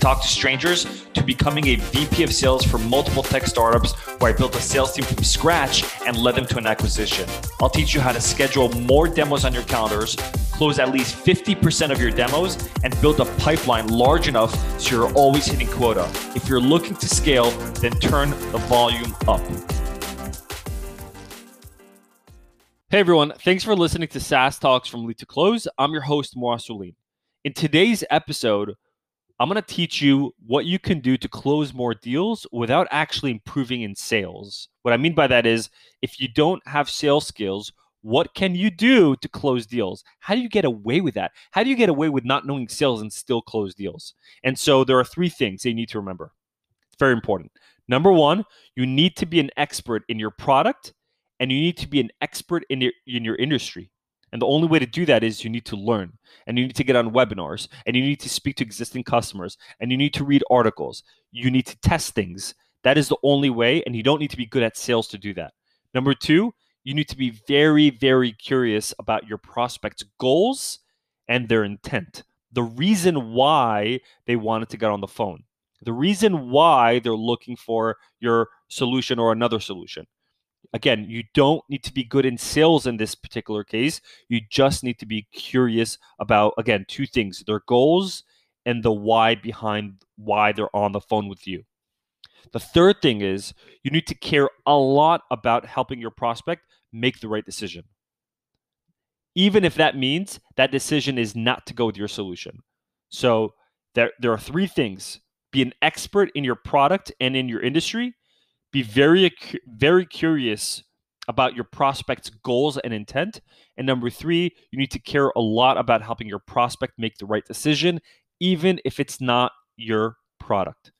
talk to strangers to becoming a VP of sales for multiple tech startups where I built a sales team from scratch and led them to an acquisition. I'll teach you how to schedule more demos on your calendars, close at least 50% of your demos, and build a pipeline large enough so you're always hitting quota. If you're looking to scale, then turn the volume up. Hey everyone, thanks for listening to SaaS Talks from Lead to Close. I'm your host, Moa Sulin. In today's episode, I'm going to teach you what you can do to close more deals without actually improving in sales. What I mean by that is if you don't have sales skills, what can you do to close deals? How do you get away with that? How do you get away with not knowing sales and still close deals? And so there are three things that you need to remember. It's very important. Number one, you need to be an expert in your product and you need to be an expert in your in your industry. And the only way to do that is you need to learn and you need to get on webinars and you need to speak to existing customers and you need to read articles. You need to test things. That is the only way. And you don't need to be good at sales to do that. Number two, you need to be very, very curious about your prospects' goals and their intent. The reason why they wanted to get on the phone, the reason why they're looking for your solution or another solution again, you don't need to be good in sales in this particular case. You just need to be curious about, again, two things their goals and the why behind why they're on the phone with you. The third thing is you need to care a lot about helping your prospect make the right decision. Even if that means that decision is not to go with your solution. So there, there are three things be an expert in your product and in your industry be very very curious about your prospect's goals and intent. And number three you need to care a lot about helping your prospect make the right decision even if it's not your product.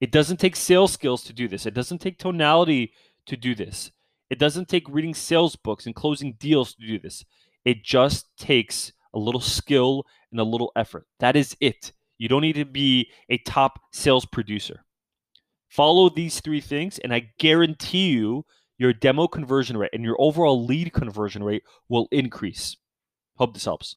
It doesn't take sales skills to do this. It doesn't take tonality to do this. It doesn't take reading sales books and closing deals to do this. It just takes a little skill and a little effort. That is it. You don't need to be a top sales producer Follow these three things, and I guarantee you your demo conversion rate and your overall lead conversion rate will increase. Hope this helps.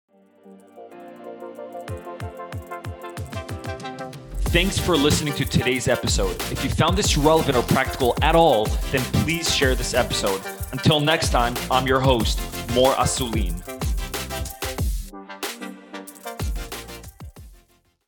Thanks for listening to today's episode. If you found this relevant or practical at all, then please share this episode. Until next time, I'm your host, Mor Asulin.